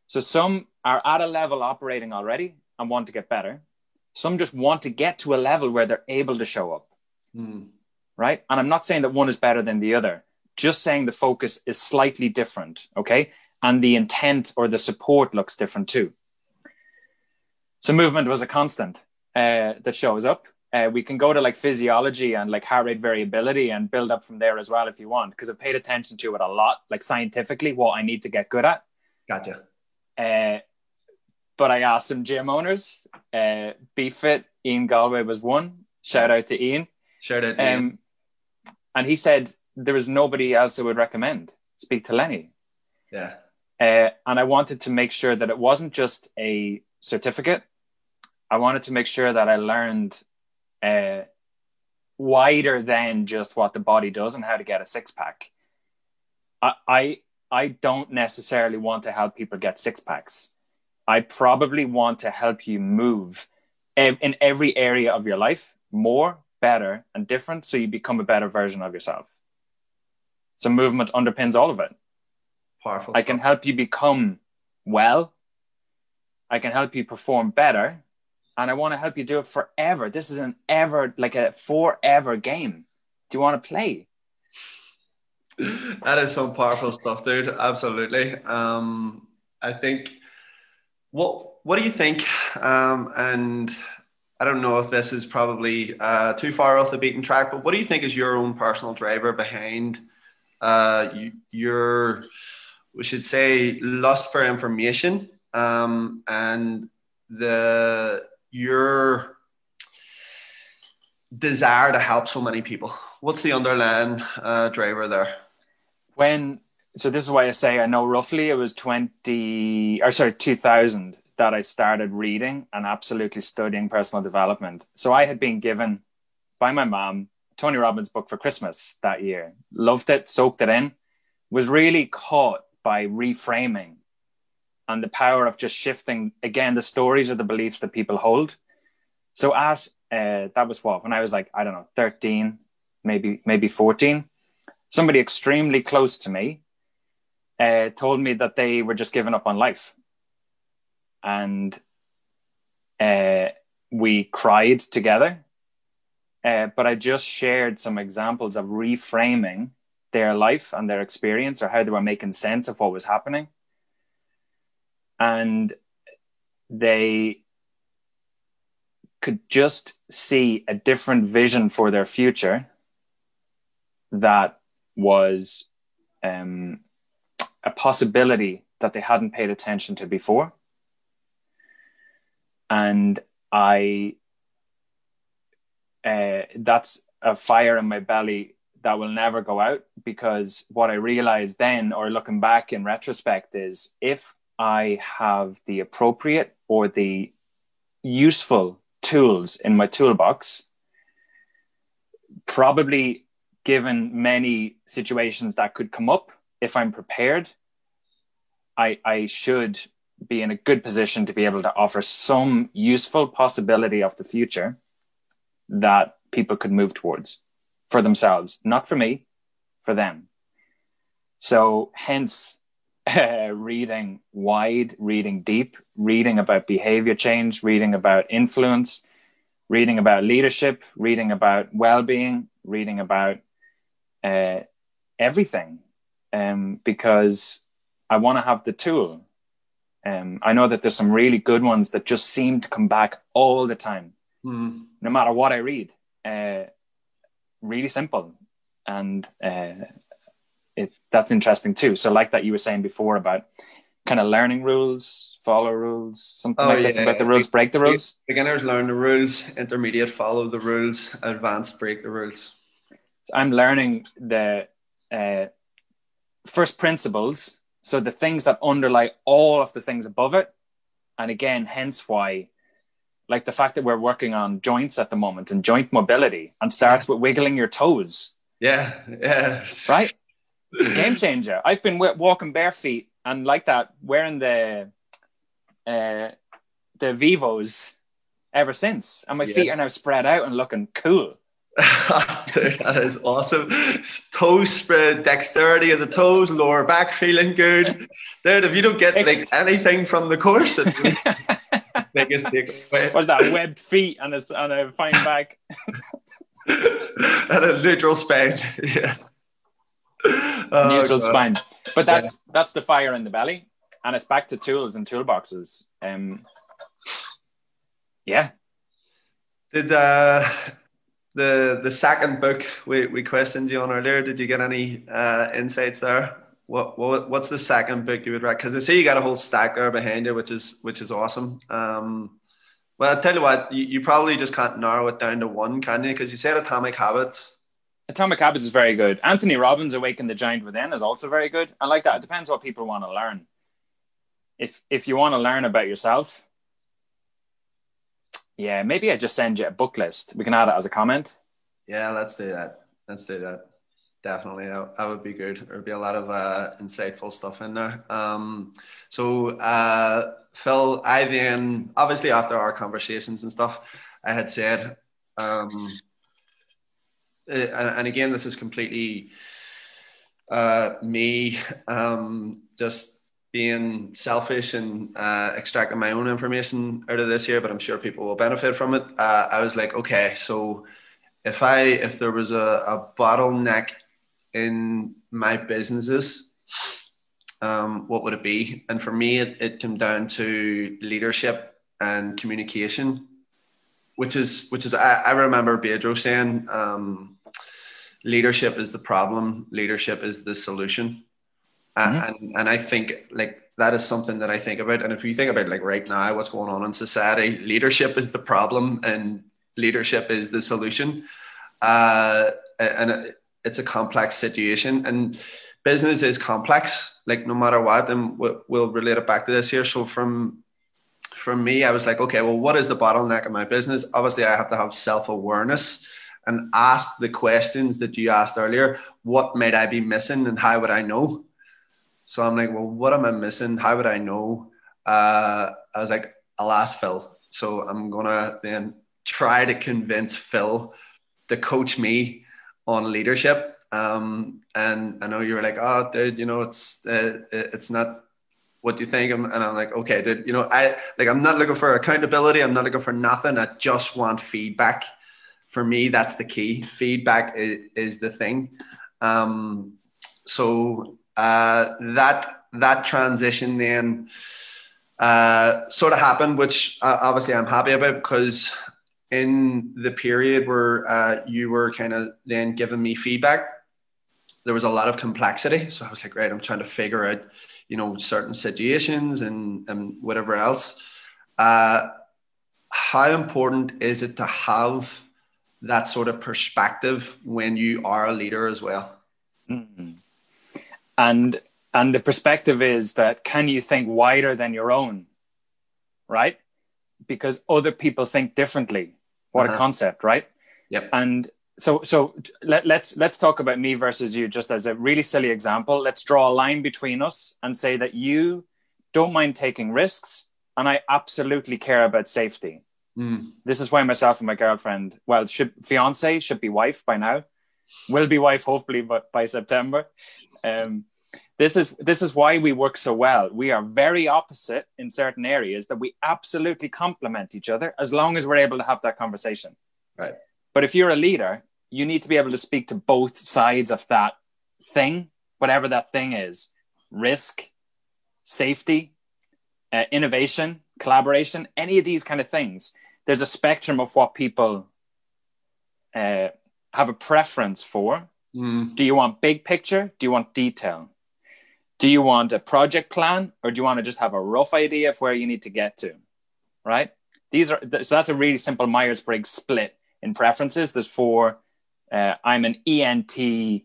[SPEAKER 3] So some are at a level operating already and want to get better. Some just want to get to a level where they're able to show up. Mm. Right. And I'm not saying that one is better than the other, just saying the focus is slightly different. Okay. And the intent or the support looks different too. So movement was a constant uh, that shows up uh, we can go to like physiology and like heart rate variability and build up from there as well if you want because I've paid attention to it a lot, like scientifically what I need to get good at.
[SPEAKER 2] Gotcha.
[SPEAKER 3] Uh, but I asked some gym owners. Uh, BeFit, Ian Galway was one. Shout out to Ian.
[SPEAKER 2] Shout out to um, Ian.
[SPEAKER 3] And he said there was nobody else I would recommend. Speak to Lenny.
[SPEAKER 2] Yeah.
[SPEAKER 3] Uh, and I wanted to make sure that it wasn't just a certificate. I wanted to make sure that I learned uh, wider than just what the body does and how to get a six pack. I, I I don't necessarily want to help people get six packs. I probably want to help you move in every area of your life more, better, and different so you become a better version of yourself. So movement underpins all of it.
[SPEAKER 2] Powerful.
[SPEAKER 3] I can help you become well. I can help you perform better and I want to help you do it forever. This is an ever like a forever game. Do you want to play? [LAUGHS]
[SPEAKER 2] that is some powerful stuff, dude. Absolutely. Um, I think. What What do you think? Um, and I don't know if this is probably uh, too far off the beaten track, but what do you think is your own personal driver behind uh, you, your, we should say, lust for information um, and the your desire to help so many people? What's the underlying uh, driver there?
[SPEAKER 3] When so this is why I say I know roughly it was twenty or sorry two thousand that I started reading and absolutely studying personal development. So I had been given by my mom Tony Robbins book for Christmas that year. Loved it, soaked it in, was really caught by reframing and the power of just shifting again the stories or the beliefs that people hold. So at uh, that was what when I was like I don't know thirteen, maybe maybe fourteen, somebody extremely close to me uh, told me that they were just giving up on life, and uh, we cried together. Uh, but I just shared some examples of reframing their life and their experience or how they were making sense of what was happening and they could just see a different vision for their future that was um, a possibility that they hadn't paid attention to before. And I, uh, that's a fire in my belly that will never go out because what I realized then, or looking back in retrospect, is if I have the appropriate or the useful tools in my toolbox, probably given many situations that could come up, if I'm prepared, I, I should be in a good position to be able to offer some useful possibility of the future that people could move towards for themselves, not for me, for them. So, hence, uh, [LAUGHS] reading wide, reading deep, reading about behavior change, reading about influence, reading about leadership, reading about well being, reading about uh, everything. Um, because I want to have the tool. Um, I know that there's some really good ones that just seem to come back all the time,
[SPEAKER 2] Mm.
[SPEAKER 3] no matter what I read. Uh, really simple, and uh, it that's interesting too. So, like that you were saying before about kind of learning rules, follow rules, something
[SPEAKER 2] Oh,
[SPEAKER 3] like this
[SPEAKER 2] yeah.
[SPEAKER 3] about the rules, break the rules.
[SPEAKER 2] Beginners learn the rules, intermediate follow the rules, advanced break the rules.
[SPEAKER 3] So I'm learning the uh, first principles, so the things that underlie all of the things above it, and again, hence why, like the fact that we're working on joints at the moment and joint mobility, and starts with wiggling your toes,
[SPEAKER 2] Yeah, [LAUGHS] yeah.
[SPEAKER 3] right? Game changer. I've been w- walking bare feet and like that, wearing the uh, the Vivos ever since, and my
[SPEAKER 2] Yeah.
[SPEAKER 3] feet are now spread out and looking cool.
[SPEAKER 2] Dude, [LAUGHS] [LAUGHS] that is awesome. Toes spread, dexterity of the toes, lower back feeling good. Dude, if you don't get like anything from the course, it's [LAUGHS] biggest takeaway.
[SPEAKER 3] What's that? Webbed feet and a, and a fine back.
[SPEAKER 2] and a neutral spine. Yes. [LAUGHS] Oh,
[SPEAKER 3] neutral
[SPEAKER 2] God.
[SPEAKER 3] spine. But that's that's the fire in the belly, and it's back to tools and toolboxes. Um, yeah,
[SPEAKER 2] Did uh, the the second book we, we questioned you on earlier? Did you get any uh, insights there? What, what what's the second book you would recommend? Because I see you got a whole stack there behind you, which is which is awesome. Um, well, I tell you what, you, you probably just can't narrow it down to one, can you? Because you said Atomic Habits.
[SPEAKER 3] Atomic Habits is very good. Anthony Robbins' Awaken the Giant Within is also very good. I like that. It depends what people want to learn. If if you want to learn about yourself, yeah, maybe I just send you a book list. We can add it as a comment.
[SPEAKER 2] Yeah, let's do that. Let's do that. Definitely, that, would be good. There'd be a lot of uh, insightful stuff in there. Um, so, uh, Phil, I then obviously after our conversations and stuff, I had said, um, and, and again, this is completely uh, me um, just being selfish and uh, extracting my own information out of this here, but I'm sure people will benefit from it. Uh, I was like, okay, so if I if there was a, a bottleneck in my businesses, um, what would it be? And for me, it, it came down to leadership and communication, which is which is I, I remember Pedro saying, um, leadership is the problem, leadership is the solution,
[SPEAKER 3] Mhm.
[SPEAKER 2] and and I think like that is something that I think about. And if you think about like right now, what's going on in society, leadership is the problem, and leadership is the solution. Uh, and it's a complex situation, and business is complex. Like no matter what, and we'll, we'll relate it back to this here. So from from me, I was like, okay, well, what is the bottleneck in my business? Obviously, I have to have self awareness and ask the questions that you asked earlier. What might I be missing, and how would I know? So I'm like, well, what am I missing? How would I know? Uh, I was like, I'll ask Phil. So I'm gonna then try to convince Phil to coach me on leadership. Um, and I know you were like, oh, dude, you know, it's uh, it's not what you think. And I'm like, okay, dude, you know, I like I'm not looking for accountability. I'm not looking for nothing. I just want feedback. For me, that's the key. Feedback is, is the thing. Um, so uh, that that transition then uh, sort of happened, which uh, obviously I'm happy about because in the period where uh, you were kind of then giving me feedback, there was a lot of complexity. So I was like, right, I'm trying to figure out, you know, certain situations and and whatever else. Uh, how important is it to have that sort of perspective when you are a leader as well?
[SPEAKER 3] Mhm. And and the perspective is that can you think wider than your own, right? Because other people think differently. What a
[SPEAKER 2] Uh-huh.
[SPEAKER 3] concept, right?
[SPEAKER 2] Yep.
[SPEAKER 3] And so so let, let's let's talk about me versus you just as a really silly example. Let's draw a line between us and say that you don't mind taking risks and I absolutely care about safety.
[SPEAKER 2] Mm.
[SPEAKER 3] This is why myself and my girlfriend, well, should fiance should be wife by now, will be wife hopefully by, by September. Um, this is this is why we work so well. We are very opposite in certain areas that we absolutely complement each other as long as we're able to have that conversation.
[SPEAKER 2] Right.
[SPEAKER 3] But if you're a leader, you need to be able to speak to both sides of that thing, whatever that thing is, risk, safety, uh, innovation, collaboration, any of these kind of things. There's a spectrum of what people uh, have a preference for.
[SPEAKER 2] Mm.
[SPEAKER 3] Do you want big picture? Do you want detail? Do you want a project plan or do you want to just have a rough idea of where you need to get to? Right? These are so that's a really simple Myers Briggs split in preferences. There's four. Uh, I'm an ENT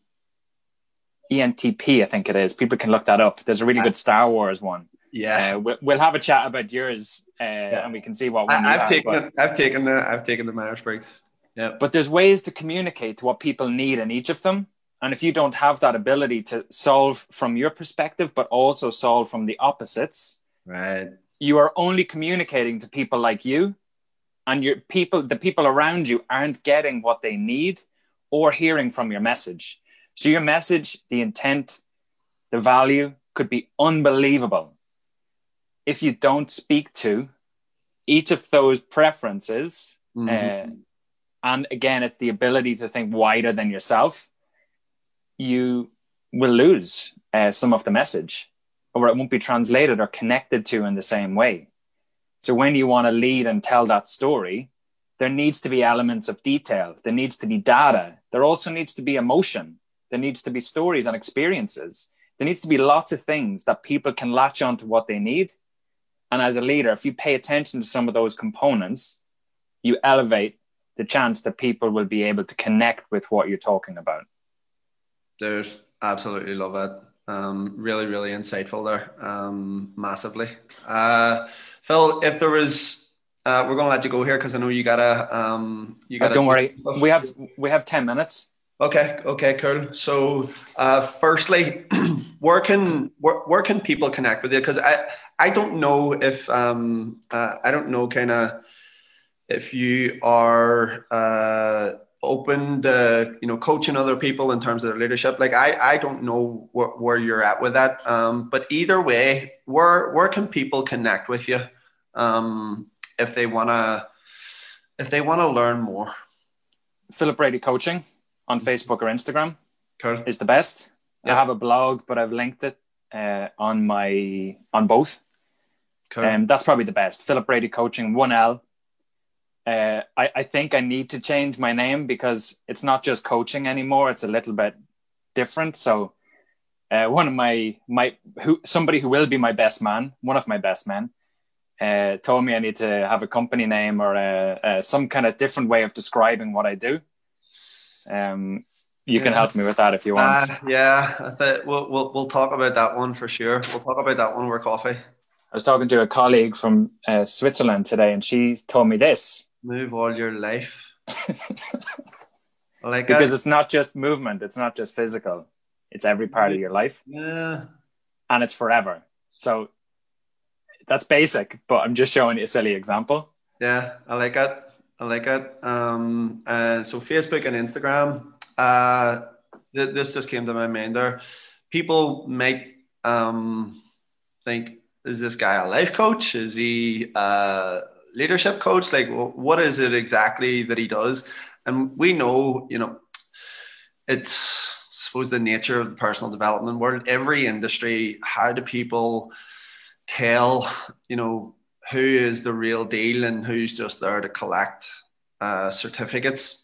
[SPEAKER 3] ENTP, I think it is. People can look that up. There's a really good Star Wars one.
[SPEAKER 2] Yeah,
[SPEAKER 3] Uh, we'll, we'll have a chat about yours, uh, and we can see what one you
[SPEAKER 2] I, I've taken
[SPEAKER 3] but-
[SPEAKER 2] I've taken the I've taken the Myers Briggs. Yeah,
[SPEAKER 3] but there's ways to communicate to what people need in each of them. And if you don't have that ability to solve from your perspective, but also solve from the opposites,
[SPEAKER 2] right.
[SPEAKER 3] you are only communicating to people like you, and your people, the people around you, aren't getting what they need or hearing from your message. So your message, the intent, the value could be unbelievable. If you don't speak to each of those preferences,
[SPEAKER 2] Mhm.
[SPEAKER 3] uh, and again, it's the ability to think wider than yourself, you will lose uh, some of the message or it won't be translated or connected to in the same way. So when you want to lead and tell that story, there needs to be elements of detail. There needs to be data. There also needs to be emotion. There needs to be stories and experiences. There needs to be lots of things that people can latch onto what they need. And as a leader, if you pay attention to some of those components, you elevate the chance that people will be able to connect with what you're talking about.
[SPEAKER 2] Dude, absolutely love it. Um, really, really insightful there. Um, massively. Uh, Phil, if there was, uh, we're gonna let you go here because I know you gotta. Um, you
[SPEAKER 3] Uh,
[SPEAKER 2] gotta.
[SPEAKER 3] don't worry, we have we have ten minutes.
[SPEAKER 2] Okay. Okay. Cool. So, uh, firstly, [CLEARS THROAT] where can where, where can people connect with you? Because I I don't know if um uh, I don't know kind of if you are uh open to you know coaching other people in terms of their leadership. Like i i don't know where, where you're at with that. Um but either way where where can people connect with you um if they want to if they want to learn more?
[SPEAKER 3] Philip Brady Coaching on Facebook or Instagram
[SPEAKER 2] cool.
[SPEAKER 3] is the best.
[SPEAKER 2] Yeah.
[SPEAKER 3] I have a blog, but I've linked it uh, on my on both.
[SPEAKER 2] cool
[SPEAKER 3] Um, that's probably the best. Philip Brady Coaching, one L. Uh, I, I think I need to change my name because it's not just coaching anymore. It's a little bit different. So, uh, one of my my who somebody who will be my best man, one of my best men, uh, told me I need to have a company name or a, a, some kind of different way of describing what I do. Um, you can help me with that if you want.
[SPEAKER 2] Uh, yeah, I think we'll, we'll we'll talk about that one for sure. We'll talk about that one over coffee.
[SPEAKER 3] I was talking to a colleague from uh, Switzerland today, and she told me this.
[SPEAKER 2] Move all your life. [LAUGHS] Like
[SPEAKER 3] because
[SPEAKER 2] it.
[SPEAKER 3] it's not just movement it's not just physical it's every part of your life
[SPEAKER 2] Yeah,
[SPEAKER 3] and it's forever so that's basic but i'm just showing you a silly example
[SPEAKER 2] yeah, I like it. I like it. Um, and so Facebook and Instagram. Uh, th- this just came to my mind there. People might um think, is this guy a life coach? Is he a leadership coach? Like, what is it exactly that he does? And we know, you know, it's I suppose the nature of the personal development world. Every industry, how do people tell, you know, who is the real deal and who's just there to collect uh, certificates,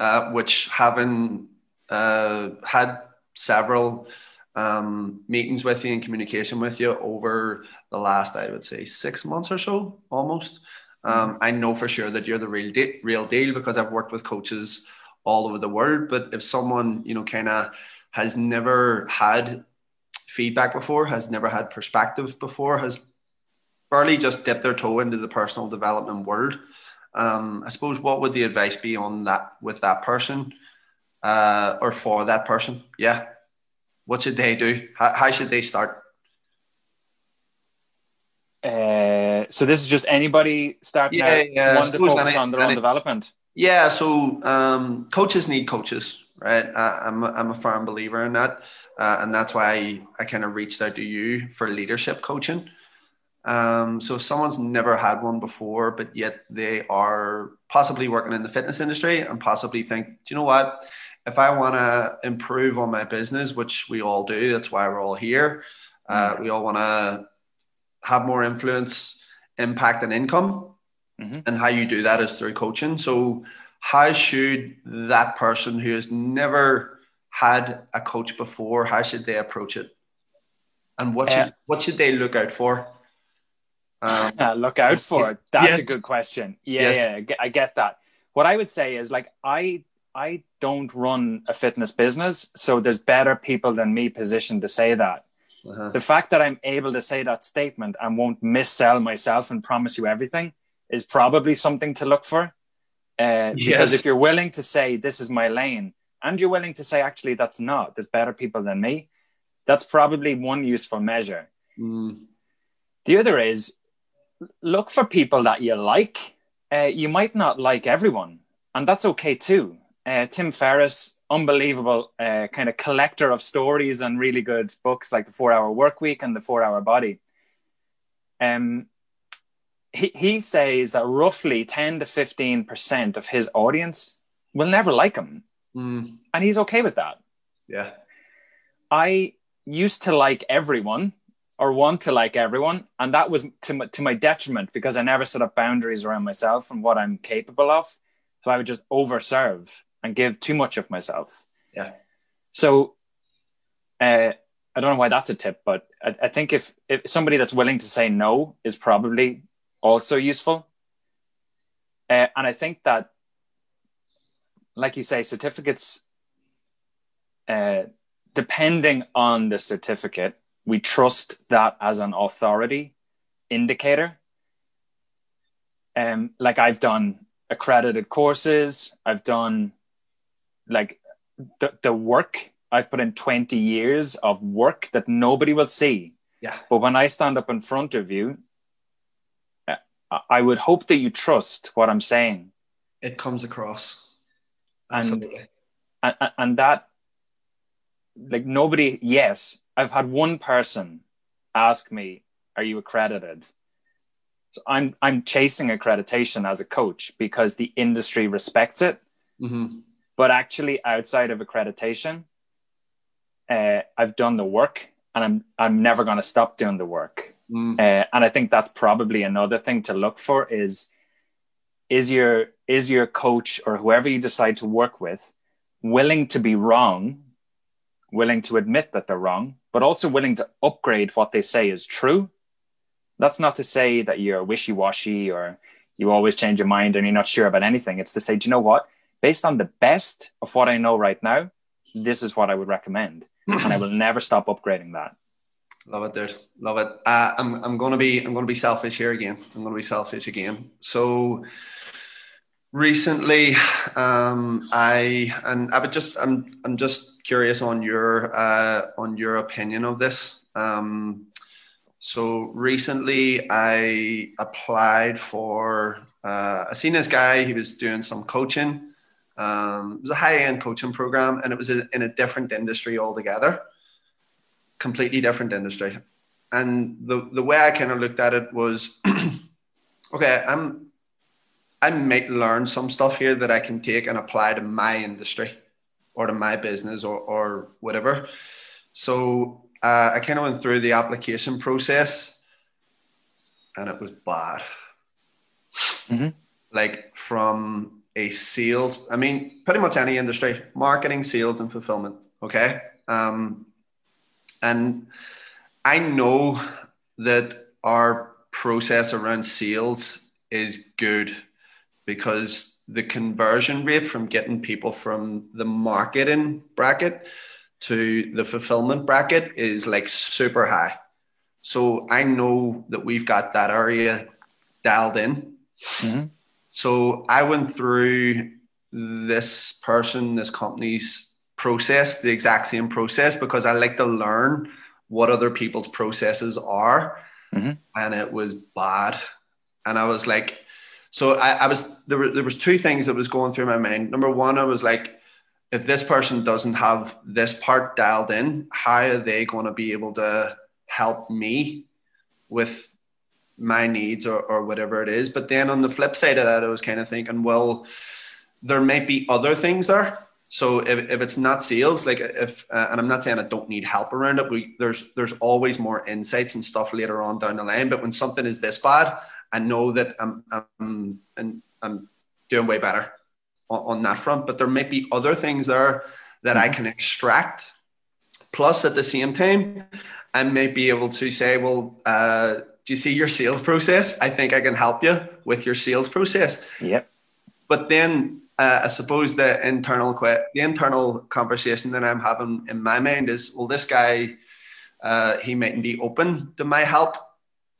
[SPEAKER 2] uh, which having uh, had several um, meetings with you and communication with you over the last, I would say, six months or so, almost. Um, I know for sure that you're the real de- real deal because I've worked with coaches all over the world. But if someone, you know, kind of has never had feedback before, has never had perspective before, has barely just dipped their toe into the personal development world, um, I suppose what would the advice be on that with that person uh, or for that person? Yeah. What should they do? How, how should they start?
[SPEAKER 3] uh, so this is just anybody starting
[SPEAKER 2] Yeah,
[SPEAKER 3] out
[SPEAKER 2] yeah,
[SPEAKER 3] to focus
[SPEAKER 2] any-
[SPEAKER 3] on their own development
[SPEAKER 2] Yeah, so um, coaches need coaches, right? I, I'm, a, I'm a firm believer in that. Uh, and that's why I, I kind of reached out to you for leadership coaching. Um, so if someone's never had one before, but yet they are possibly working in the fitness industry and possibly think, do you know what? If I want to improve on my business, which we all do, that's why we're all here. Uh, we all want to have more influence, impact, and income. Mm-hmm. And how you do that is through coaching. So, how should that person who has never had a coach before, how should they approach it? And what should, uh, what should they look out for?
[SPEAKER 3] Um, [LAUGHS] look out for it. That's yes. a good question. Yeah, yes. yeah, I get that. What I would say is like I I don't run a fitness business, so there's better people than me positioned to say that. Uh-huh. The fact that I'm able to say that statement and won't missell myself and promise you everything is probably something to look for. Uh, yes. Because if you're willing to say this is my lane, and you're willing to say actually that's not, there's better people than me, that's probably one useful measure. Mm. The other is look for people that you like. Uh, you might not like everyone, and that's okay too. Uh, Tim Ferriss, unbelievable uh, kind of collector of stories and really good books like the Four Hour Work Week and the Four Hour Body. Um, he, he says that roughly 10 to 15% of his audience will never like him. Mm. And he's okay with that.
[SPEAKER 2] Yeah.
[SPEAKER 3] I used to like everyone or want to like everyone. And that was to my, to my detriment because I never set up boundaries around myself and what I'm capable of. So I would just overserve and give too much of myself.
[SPEAKER 2] Yeah.
[SPEAKER 3] So uh, I don't know why that's a tip, but I, I think if, if somebody that's willing to say no is probably also useful. Uh, and I think that, like you say, certificates, uh, depending on the certificate, we trust that as an authority indicator. Um, like I've done accredited courses, I've done like the, the work I've put in 20 years of work that nobody will see.
[SPEAKER 2] Yeah.
[SPEAKER 3] But when I stand up in front of you, uh, I would hope that you trust what I'm saying.
[SPEAKER 2] It comes across.
[SPEAKER 3] Absolutely. And, and, and that, like, nobody, yes, I've had one person ask me, "Are you accredited?" So I'm I'm chasing accreditation as a coach because the industry respects it. Mm-hmm. But actually, outside of accreditation, uh, I've done the work, and I'm I'm never going to stop doing the work. Mm. Uh, and I think that's probably another thing to look for is is your is your coach or whoever you decide to work with willing to be wrong, willing to admit that they're wrong, but also willing to upgrade what they say is true. That's not to say that you're wishy washy or you always change your mind and you're not sure about anything. It's to say, do you know what? Based on the best of what I know right now, this is what I would recommend. and I will [CLEARS THROAT] never stop upgrading that.
[SPEAKER 2] Love it, dude. Love it. Uh, I'm, I'm gonna be I'm gonna be selfish here again. I'm gonna be selfish again. So recently um, i and i would just i'm i'm just curious on your uh, on your opinion of this. Um, so recently i applied for uh, i seen this guy. He was doing some coaching. Um, it was a high-end coaching program and it was in a different industry altogether. Completely different industry. And the, the way i kind of looked at it was [CLEARS THROAT] okay i'm I might learn some stuff here that I can take and apply to my industry or to my business or, or whatever. So uh, I kind of went through the application process and it was bad. Mm-hmm. Like from a sales, I mean, pretty much any industry, marketing, sales, and fulfillment. Okay. Um, and I know that our process around sales is good because the conversion rate from getting people from the marketing bracket to the fulfillment bracket is like super high. So I know that we've got that area dialed in. Mm-hmm. So I went through this person, this company's process, the exact same process, because I like to learn what other people's processes are. Mm-hmm. And it was bad. And I was like, so I, I was there were there was two things that was going through my mind. Number one, I was like, if this person doesn't have this part dialed in, how are they going to be able to help me with my needs or, or whatever it is? But then on the flip side of that, I was kind of thinking, well, there might be other things there So if, if it's not sales, like if, uh, and I'm not saying I don't need help around it, we, there's, there's always more insights and stuff later on down the line. But when something is this bad, I know that I'm, I'm, and I'm doing way better on, on, that front. But there might be other things there that I mm-hmm. can extract. Plus, at the same time, I may be able to say, well, uh, do you see your sales process? I think I can help you with your sales process.
[SPEAKER 3] Yep.
[SPEAKER 2] But then uh, I suppose the internal the internal conversation that I'm having in my mind is, well, this guy, uh, he mightn't be open to my help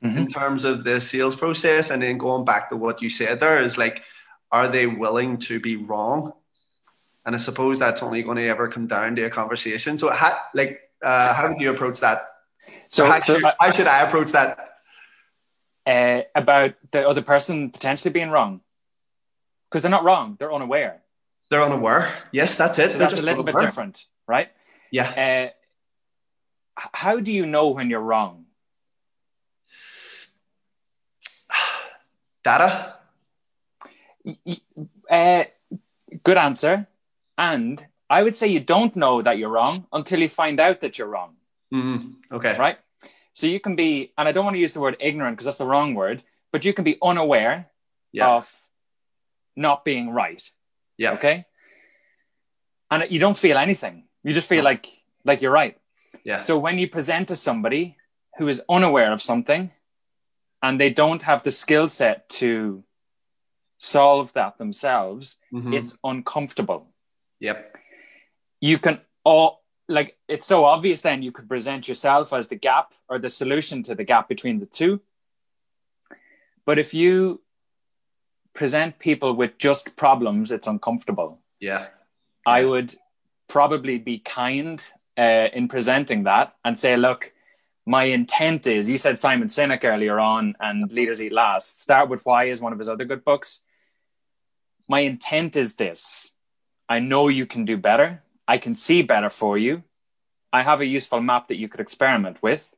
[SPEAKER 2] mm-hmm. in terms of the sales process. And then going back to what you said there is like, are they willing to be wrong? And I suppose that's only going to ever come down to a conversation. So, how, like, uh, how would you approach that? So, how, so should, how should I approach that?
[SPEAKER 3] Uh, about the other person potentially being wrong because they're not wrong; they're unaware.
[SPEAKER 2] They're unaware. Yes, that's it.
[SPEAKER 3] So that's a little unaware. bit different, right?
[SPEAKER 2] Yeah.
[SPEAKER 3] Uh, how do you know when you're wrong?
[SPEAKER 2] Data.
[SPEAKER 3] Uh, good answer. And I would say you don't know that you're wrong until you find out that you're wrong.
[SPEAKER 2] Mm, okay.
[SPEAKER 3] Right. So you can be, and I don't want to use the word ignorant because that's the wrong word, but you can be unaware yeah. of not being right.
[SPEAKER 2] Yeah.
[SPEAKER 3] Okay. And you don't feel anything. You just feel like like you're right.
[SPEAKER 2] Yeah.
[SPEAKER 3] So when you present to somebody who is unaware of something and they don't have the skill set to solve that themselves, mm-hmm. it's uncomfortable.
[SPEAKER 2] Yep.
[SPEAKER 3] You can all like it's so obvious then you could present yourself as the gap or the solution to the gap between the two. But if you present people with just problems, it's uncomfortable.
[SPEAKER 2] Yeah.
[SPEAKER 3] I would probably be kind uh, in presenting that and say, look, my intent is, you said Simon Sinek earlier on and Leaders Eat Last. Start with Why is one of his other good books. My intent is this I know you can do better. I can see better for you. I have a useful map that you could experiment with.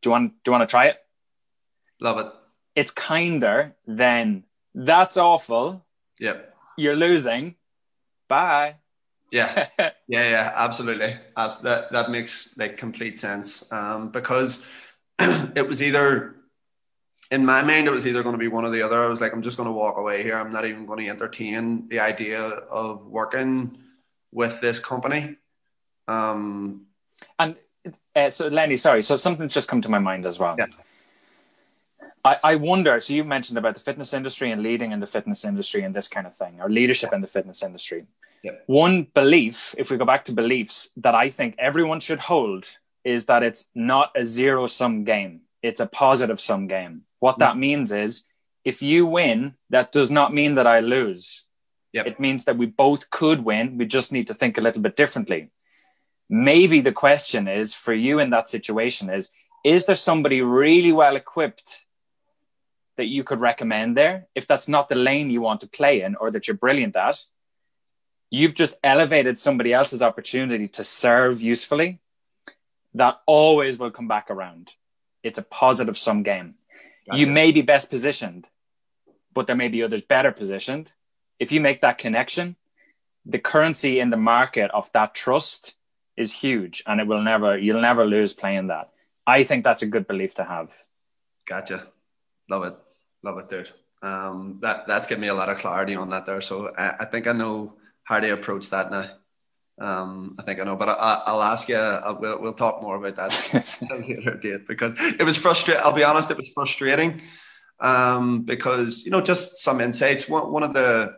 [SPEAKER 3] Do you want, do you want to try it?
[SPEAKER 2] Love it.
[SPEAKER 3] It's kinder than that's awful.
[SPEAKER 2] Yep.
[SPEAKER 3] You're losing. Bye.
[SPEAKER 2] Yeah, [LAUGHS] yeah, yeah, absolutely. That that makes like complete sense. Um, because [CLEARS THROAT] it was either in my mind, it was either going to be one or the other. I was like, I'm just going to walk away here. I'm not even going to entertain the idea of working with this company. Um,
[SPEAKER 3] and uh, so, Lenny, sorry. So something's just come to my mind as well.
[SPEAKER 2] Yeah.
[SPEAKER 3] I, I wonder. So you mentioned about the fitness industry and leading in the fitness industry and this kind of thing, or leadership in the fitness industry.
[SPEAKER 2] Yeah.
[SPEAKER 3] One belief, if we go back to beliefs, that I think everyone should hold is that it's not a zero sum game. It's a positive sum game. What that mm. means is if you win, that does not mean that I lose.
[SPEAKER 2] Yep.
[SPEAKER 3] It means that we both could win. We just need to think a little bit differently. Maybe the question is for you in that situation is is there somebody really well equipped that you could recommend there if that's not the lane you want to play in or that you're brilliant at you've just elevated somebody else's opportunity to serve usefully that always will come back around. It's a positive sum game. Gotcha. you may be best positioned but there may be others better positioned. If you make that connection the currency in the market of that trust is huge and it will never you'll never lose playing that. I think that's a good belief to have.
[SPEAKER 2] Gotcha. Love it, love it, dude. Um, that that's given me a lot of clarity on that there. So I, I think I know how do you approach that now. Um, I think I know, but I, will ask you. I'll, we'll, we'll talk more about that [LAUGHS] later date because it was frustrating. I'll be honest, it was frustrating um, because you know just some insights. One one of the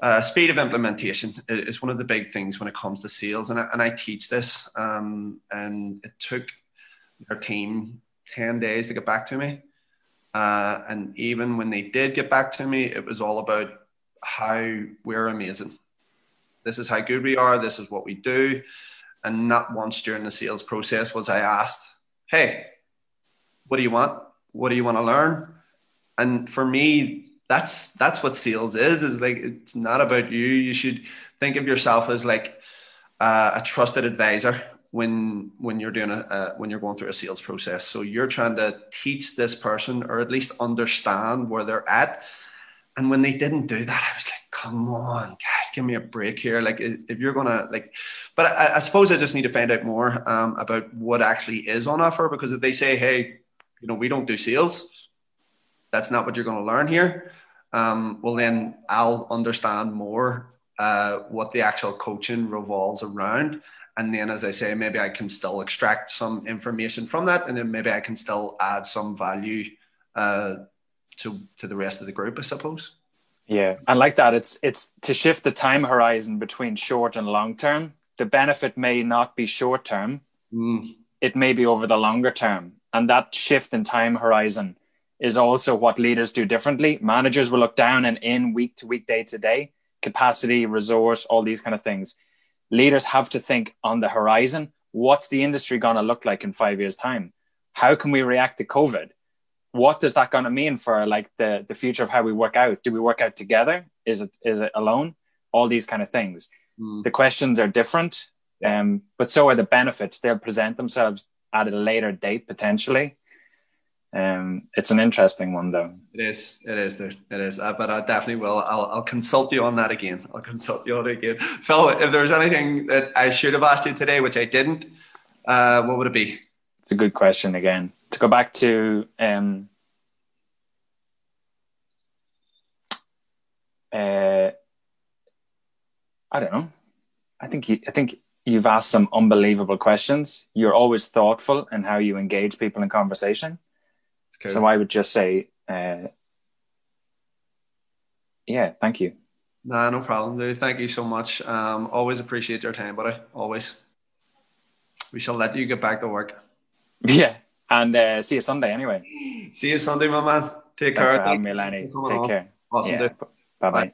[SPEAKER 2] uh, speed of implementation is one of the big things when it comes to sales, and I, and I teach this. Um, and it took their team ten days to get back to me. Uh, and even when they did get back to me, it was all about how we're amazing. This is how good we are. This is what we do. And not once during the sales process was I asked, Hey, what do you want? What do you want to learn? And for me, that's that's what sales is. Is like it's not about you. You should think of yourself as like uh, a trusted advisor when when you're doing a uh, when you're going through a sales process. So you're trying to teach this person or at least understand where they're at and when they didn't do that, I was like, come on, guys, give me a break here. Like, if you're gonna like, but I, I suppose I just need to find out more um, about what actually is on offer because if they say, hey, you know, we don't do sales, that's not what you're going to learn here. Um, well, then I'll understand more uh, what the actual coaching revolves around. And then, as I say, maybe I can still extract some information from that, and then maybe I can still add some value uh, to to the rest of the group, I suppose.
[SPEAKER 3] Yeah, and like that, it's it's to shift the time horizon between short and long term. The benefit may not be short term; mm. it may be over the longer term, and that shift in time horizon is also what leaders do differently. Managers will look down and in week to week, day to day, capacity, resource, all these kind of things. Leaders have to think on the horizon. What's the industry going to look like in five years' time? How can we react to COVID? What does that going to mean for like the the future of how we work out? Do we work out together? Is it is it alone? All these kind of things. Mm. the questions are different um, but so are the benefits. They'll present themselves at a later date potentially. Um, it's an interesting one though.
[SPEAKER 2] It is. It is there it is. Uh, but i definitely will. I'll, I'll consult you on that again. I'll consult you on it again. Phil if there's anything that i should have asked you today which i didn't uh, what would it be?
[SPEAKER 3] It's a good question again to go back to um, uh, I don't know. I think you, I think you've asked some unbelievable questions. You're always thoughtful in how you engage people in conversation. Cool. So I would just say, uh, yeah, thank you.
[SPEAKER 2] Nah, no problem, dude. Thank you so much. Um, always appreciate your time, buddy. Always. We shall let you get back to work. [LAUGHS]
[SPEAKER 3] Yeah, and uh, see you Sunday anyway.
[SPEAKER 2] See you Sunday, my man. Take
[SPEAKER 3] Thanks
[SPEAKER 2] care.
[SPEAKER 3] For having me, Lenny. Take
[SPEAKER 2] on.
[SPEAKER 3] care.
[SPEAKER 2] Awesome. Yeah.
[SPEAKER 3] Bye bye.